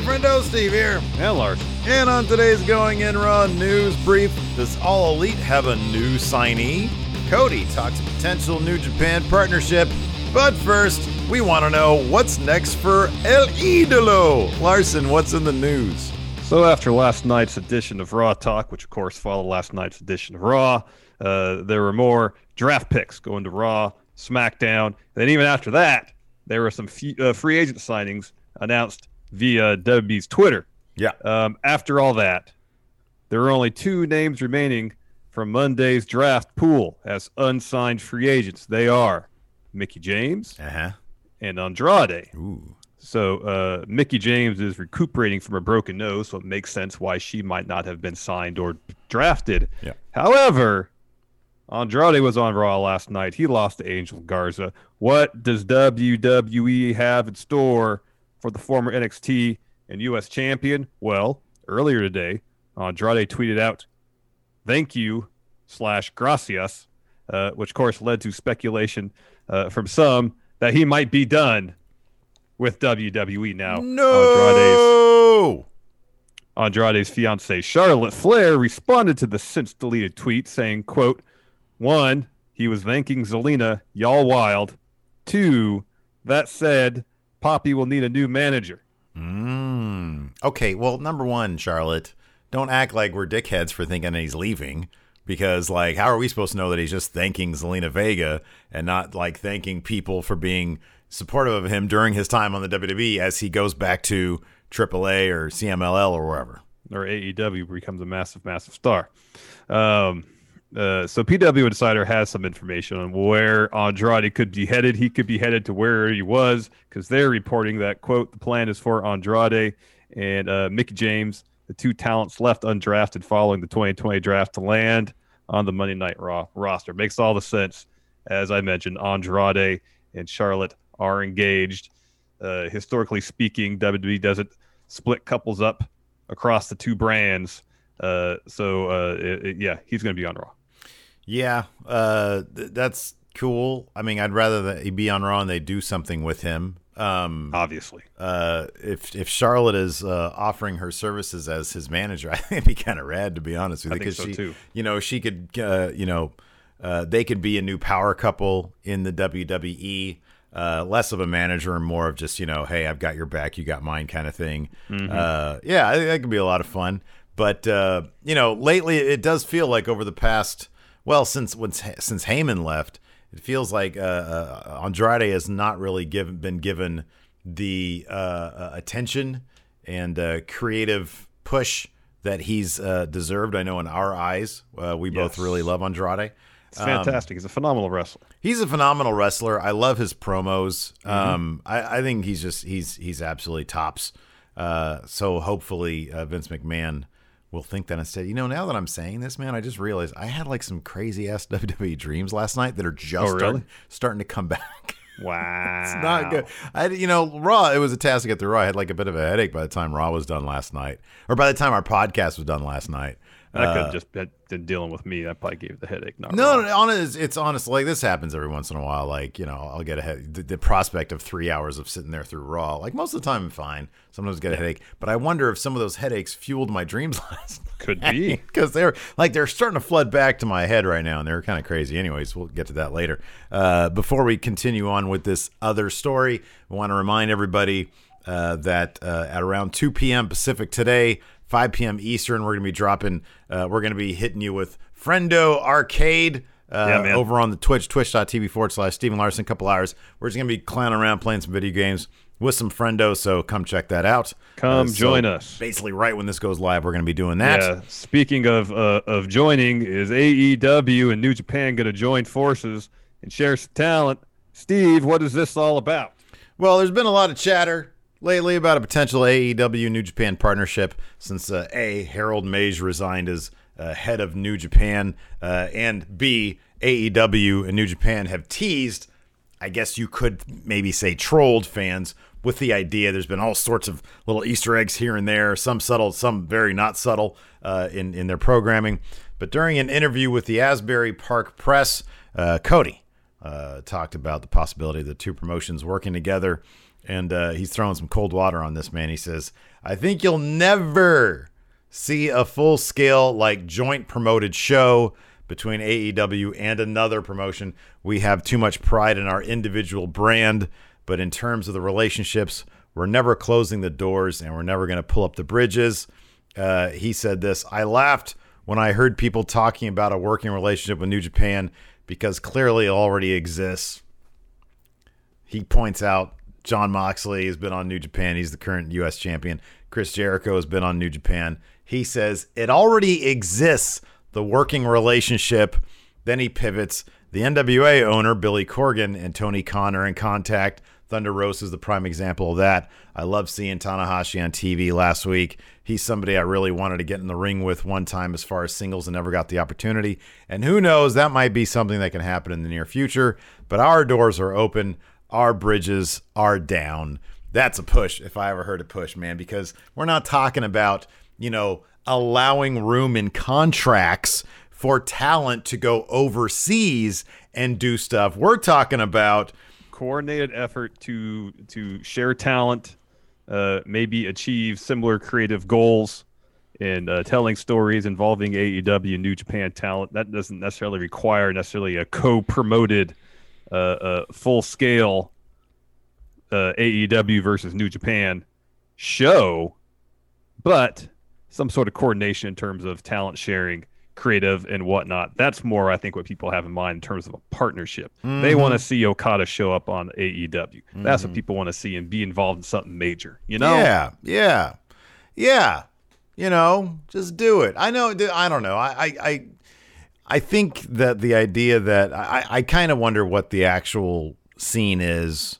Hey, friendo, Steve here. And Lars. And on today's Going In Raw news brief, does All Elite have a new signee? Cody talks a potential New Japan partnership. But first, we want to know what's next for El Idolo. Larson, what's in the news? So after last night's edition of Raw Talk, which of course followed last night's edition of Raw, uh, there were more draft picks going to Raw, SmackDown. Then even after that, there were some f- uh, free agent signings announced via WWE's Twitter. Yeah. Um, after all that, there are only two names remaining from Monday's draft pool as unsigned free agents. They are Mickie James Uh-huh. and Andrade. Ooh. So uh, Mickie James is recuperating from a broken nose, so it makes sense why she might not have been signed or drafted. Yeah. However, Andrade was on Raw last night. He lost to Angel Garza. What does WWE have in store for the former NXT and U.S. champion? Well, earlier today, Andrade tweeted out, "Thank you slash gracias," uh, which of course led to speculation uh, from some that he might be done with WWE now. Andrade's No. Andrade's fiancee Charlotte Flair responded to the since deleted tweet saying, quote, one, he was thanking Zelina, y'all wild. Two, that said, Papi will need a new manager. Mm. Okay, well, number one, Charlotte, don't act like we're dickheads for thinking that he's leaving. Because, like, how are we supposed to know that he's just thanking Zelina Vega and not, like, thanking people for being supportive of him during his time on the WWE as he goes back to AAA or CMLL or wherever? Or AEW becomes a massive, massive star. Um, uh, so PW Insider has some information on where Andrade could be headed. He could be headed to where he was because they're reporting that quote the plan is for Andrade and uh, Mickie James, the two talents left undrafted following the 2020 draft, to land on the Monday Night Raw roster. Makes all the sense. As I mentioned, Andrade and Charlotte are engaged. Uh, historically speaking, WWE doesn't split couples up across the two brands. Uh, so uh, it, it- yeah, he's going to be on Raw. Yeah, uh, th- that's cool. I mean, I'd rather that he be on Raw and they do something with him. Um, Obviously, uh, if if Charlotte is uh, offering her services as his manager, I think it'd be kind of rad to be honest with you, think so, she, too. you know, she could, uh, you know, uh, they could be a new power couple in the WWE. Uh, less of a manager and more of just you know, hey, I've got your back, you got mine, kind of thing. Mm-hmm. Uh, yeah, I think that could be a lot of fun. But uh, you know, lately it does feel like over the past, well, since since Heyman left, it feels like uh, uh, Andrade has not really given been given the uh, uh, attention and uh, creative push that he's uh, deserved. I know in our eyes, uh, we both really love Andrade. it's fantastic. he's a phenomenal wrestler. He's a phenomenal wrestler. I love his promos. Um, I, I think he's just he's he's absolutely tops. Uh, so hopefully uh, Vince McMahon will think that instead. You know, now that I'm saying this, man, I just realized I had like some crazy ass WWE dreams last night that are just Oh, really? starting, starting to come back. Wow, it's not good. I, you know, Raw. It was a task to get through. Raw. I had like a bit of a headache by the time Raw was done last night, or by the time our podcast was done last night. That could Uh, have just been, dealing with me. That probably gave the headache. Not No, wrong. no, honest, it's honest. Like this happens every once in a while. Like you know, I'll get a head. The, the prospect of three hours of sitting there through Raw. Like most of the time, I'm fine. Sometimes I get a headache, but I wonder if some of those headaches fueled my dreams last Could be. because they're like they're starting to flood back to my head right now, and they're kind of crazy. Anyways, we'll get to that later. Uh, before we continue on with this other story, I want to remind everybody uh, that uh, at around 2 p.m. Pacific today, 5 p.m. Eastern, we're going to be dropping. Uh, we're going to be hitting you with Friendo Arcade. Uh, Yeah, over on the Twitch, twitch.tv forward slash Steve and Larson, a couple hours. We're just going to be clowning around playing some video games with some friendo, so come check that out. Come so join us. Basically, right when this goes live, we're going to be doing that. Yeah. Speaking of uh, of joining, is AEW and New Japan going to join forces and share some talent? Steve, what is this all about? Well, there's been a lot of chatter lately about a potential AEW New Japan partnership since uh, A, Harold Meij resigned as uh, head of New Japan, uh, and B, AEW and New Japan have teased, I guess you could maybe say trolled fans with the idea. There's been all sorts of little Easter eggs here and there, some subtle, some very not subtle uh, in, in their programming. But during an interview with the Asbury Park Press, uh, Cody, uh, talked about the possibility of the two promotions working together. And uh, he's throwing some cold water on this man. He says, I think you'll never see a full scale, like joint promoted show between AEW and another promotion. We have too much pride in our individual brand. But in terms of the relationships, we're never closing the doors and we're never going to pull up the bridges. Uh, he said this I laughed when I heard people talking about a working relationship with New Japan because clearly it already exists. He points out Jon Moxley has been on New Japan. He's the current U.S. champion. Chris Jericho has been on New Japan. He says it already exists, the working relationship. Then he pivots. The NWA owner, Billy Corgan, and Tony Khan are in contact. Thunder Rosa is the prime example of that. I love seeing Tanahashi on TV last week. He's somebody I really wanted to get in the ring with one time as far as singles and never got the opportunity. And who knows, that might be something that can happen in the near future. But our doors are open, our bridges are down. That's a push if I ever heard a push, man, because we're not talking about, you know, allowing room in contracts for talent to go overseas and do stuff. We're talking about Coordinated effort to to share talent, uh, maybe achieve similar creative goals, in uh, telling stories involving AEW New Japan talent. That doesn't necessarily require necessarily a co-promoted, uh, uh, full-scale uh, AEW versus New Japan show, but some sort of coordination in terms of talent sharing, creative, and whatnot. That's more, I think, what people have in mind in terms of a partnership. They mm-hmm. want to see Okada show up on AEW. That's what mm-hmm. people want to see and be involved in something major. You know? Yeah, yeah, yeah. You know, just do it. I know. I don't know. I, I, I, I think that the idea that I, I kind of wonder what the actual scene is,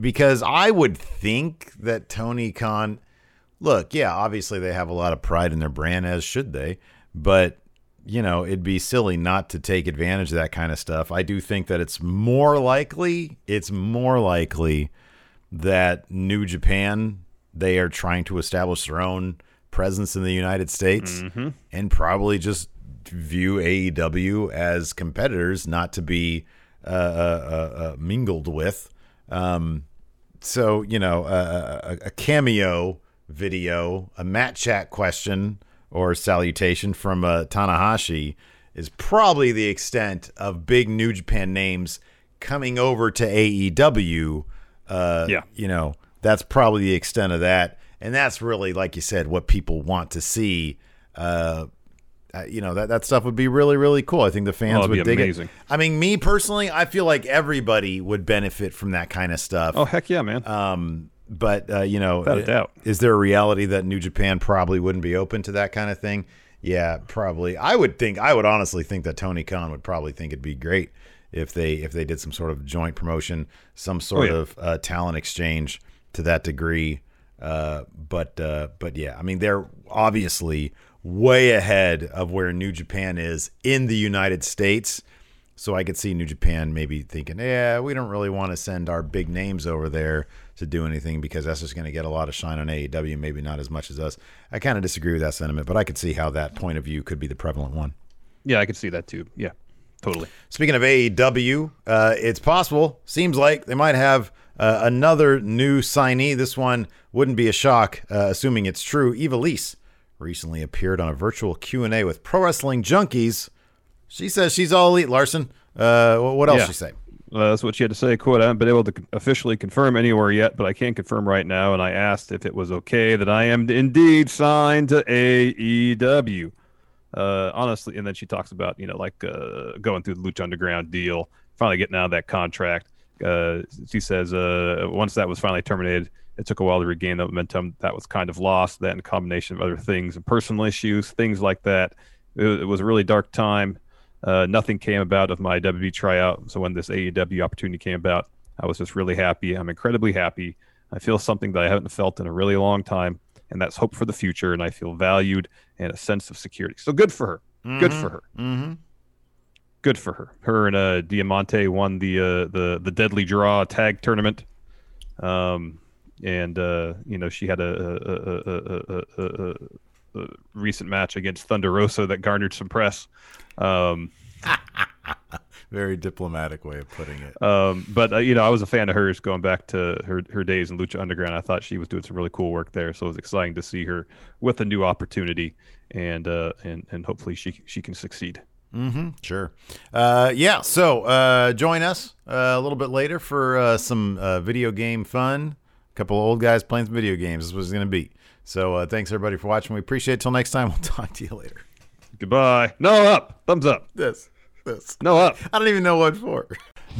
because I would think that Tony Khan. Look, yeah, obviously they have a lot of pride in their brand, as should they. But you know, it'd be silly not to take advantage of that kind of stuff. I do think that it's more likely. It's more likely that New Japan they are trying to establish their own presence in the United States and probably just view AEW as competitors, not to be uh, uh, uh, uh, mingled with. Um, so you know, a cameo video, a mat chat question or salutation from uh, Tanahashi is probably the extent of big New Japan names coming over to AEW. Uh, Yeah. you know, that's probably the extent of that, and that's really, like you said, what people want to see. Uh, uh, you know that that stuff would be really really cool. I think the fans Oh, would be dig amazing. it. I mean, me personally, I feel like everybody would benefit from that kind of stuff. Oh heck yeah, man! Um, but uh, you know, Without a doubt. is there a reality that New Japan probably wouldn't be open to that kind of thing? Yeah, probably. I would think. I would honestly think that Tony Khan would probably think it'd be great if they if they did some sort of joint promotion, some sort Oh, yeah. of uh, talent exchange to that degree. Uh, but uh, but yeah, I mean they're obviously way ahead of where New Japan is in the United States. So I could see New Japan maybe thinking, yeah, we don't really want to send our big names over there to do anything because that's just going to get a lot of shine on AEW, maybe not as much as us. I kind of disagree with that sentiment, but I could see how that point of view could be the prevalent one. Yeah, I could see that too. Yeah, totally. Speaking of AEW, uh, it's possible, seems like they might have uh, another new signee. This one wouldn't be a shock, uh, assuming it's true. Ivelisse recently appeared on a virtual Q&A with Pro Wrestling Junkies she says she's all elite, Larson. Uh, what else yeah. she say? Uh, that's what she had to say. Quote, I haven't been able to officially confirm anywhere yet, but I can confirm right now. And I asked if it was okay that I am indeed signed to AEW. Uh, honestly, and then she talks about, you know, like uh, going through the Lucha Underground deal, finally getting out of that contract. Uh, she says uh, once that was finally terminated, it took a while to regain the momentum that was kind of lost. That in combination of other things and personal issues, things like that. It, it was a really dark time uh, nothing came about of my WWE tryout. So when this AEW opportunity came about, I was just really happy. I'm incredibly happy. I feel something that I haven't felt in a really long time, and that's hope for the future. And I feel valued and a sense of security. So good for her. Mm-hmm. Good for her. Mm-hmm. Good for her. Her and uh, Diamante won the uh, the the Deadly Draw tag tournament. Um, and uh, you know she had a, a, a, a, recent match against Thunder Rosa that garnered some press. Um, Very diplomatic way of putting it. Um, but uh, you know, I was a fan of hers going back to her her days in Lucha Underground. I thought she was doing some really cool work there, so it was exciting to see her with a new opportunity, and uh, and and hopefully she she can succeed. Mm-hmm. Sure. Uh, yeah. So uh, join us uh, a little bit later for uh, some uh, video game fun. A couple of old guys playing some video games. This was going to be. So uh, thanks everybody for watching. We appreciate it. Till next time. We'll talk to you later. Goodbye. No up. Thumbs up. This. This. No up. I don't even know what for.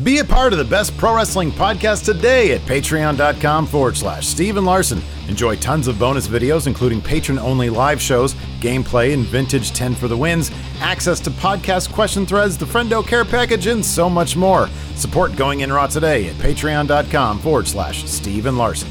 Be a part of the best pro wrestling podcast today at patreon.com forward slash Steve and Larson. Enjoy tons of bonus videos, including patron only live shows, gameplay, and vintage 10 for the wins, access to podcast question threads, the Friendo Care package, and so much more. Support Going In Raw today at patreon.com forward slash Steve and Larson.